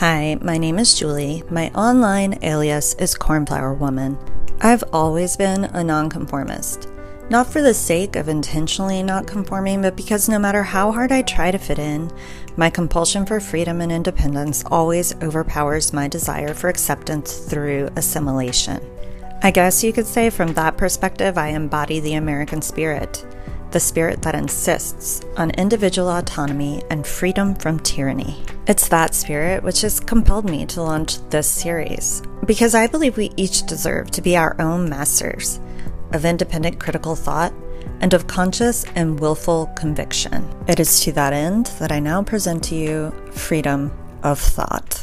Hi, my name is Julie. My online alias is Cornflower Woman. I've always been a nonconformist. Not for the sake of intentionally not conforming, but because no matter how hard I try to fit in, my compulsion for freedom and independence always overpowers my desire for acceptance through assimilation. I guess you could say from that perspective, I embody the American spirit the spirit that insists on individual autonomy and freedom from tyranny. It's that spirit which has compelled me to launch this series, because I believe we each deserve to be our own masters of independent critical thought and of conscious and willful conviction. It is to that end that I now present to you freedom of thought.